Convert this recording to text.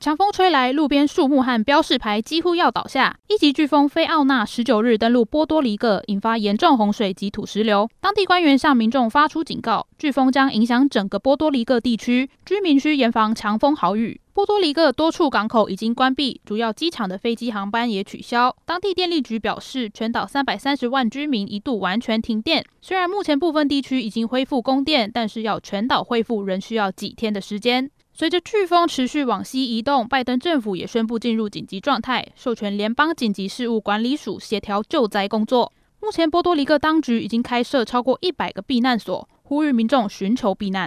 强风吹来，路边树木和标示牌几乎要倒下。一级飓风菲奥娜十九日登陆波多黎各，引发严重洪水及土石流。当地官员向民众发出警告，飓风将影响整个波多黎各地区，居民需严防强风豪雨。波多黎各多处港口已经关闭，主要机场的飞机航班也取消。当地电力局表示，全岛三百三十万居民一度完全停电。虽然目前部分地区已经恢复供电，但是要全岛恢复仍需要几天的时间。随着飓风持续往西移动，拜登政府也宣布进入紧急状态，授权联邦紧急事务管理署协调救灾工作。目前，波多黎各当局已经开设超过一百个避难所，呼吁民众寻求避难。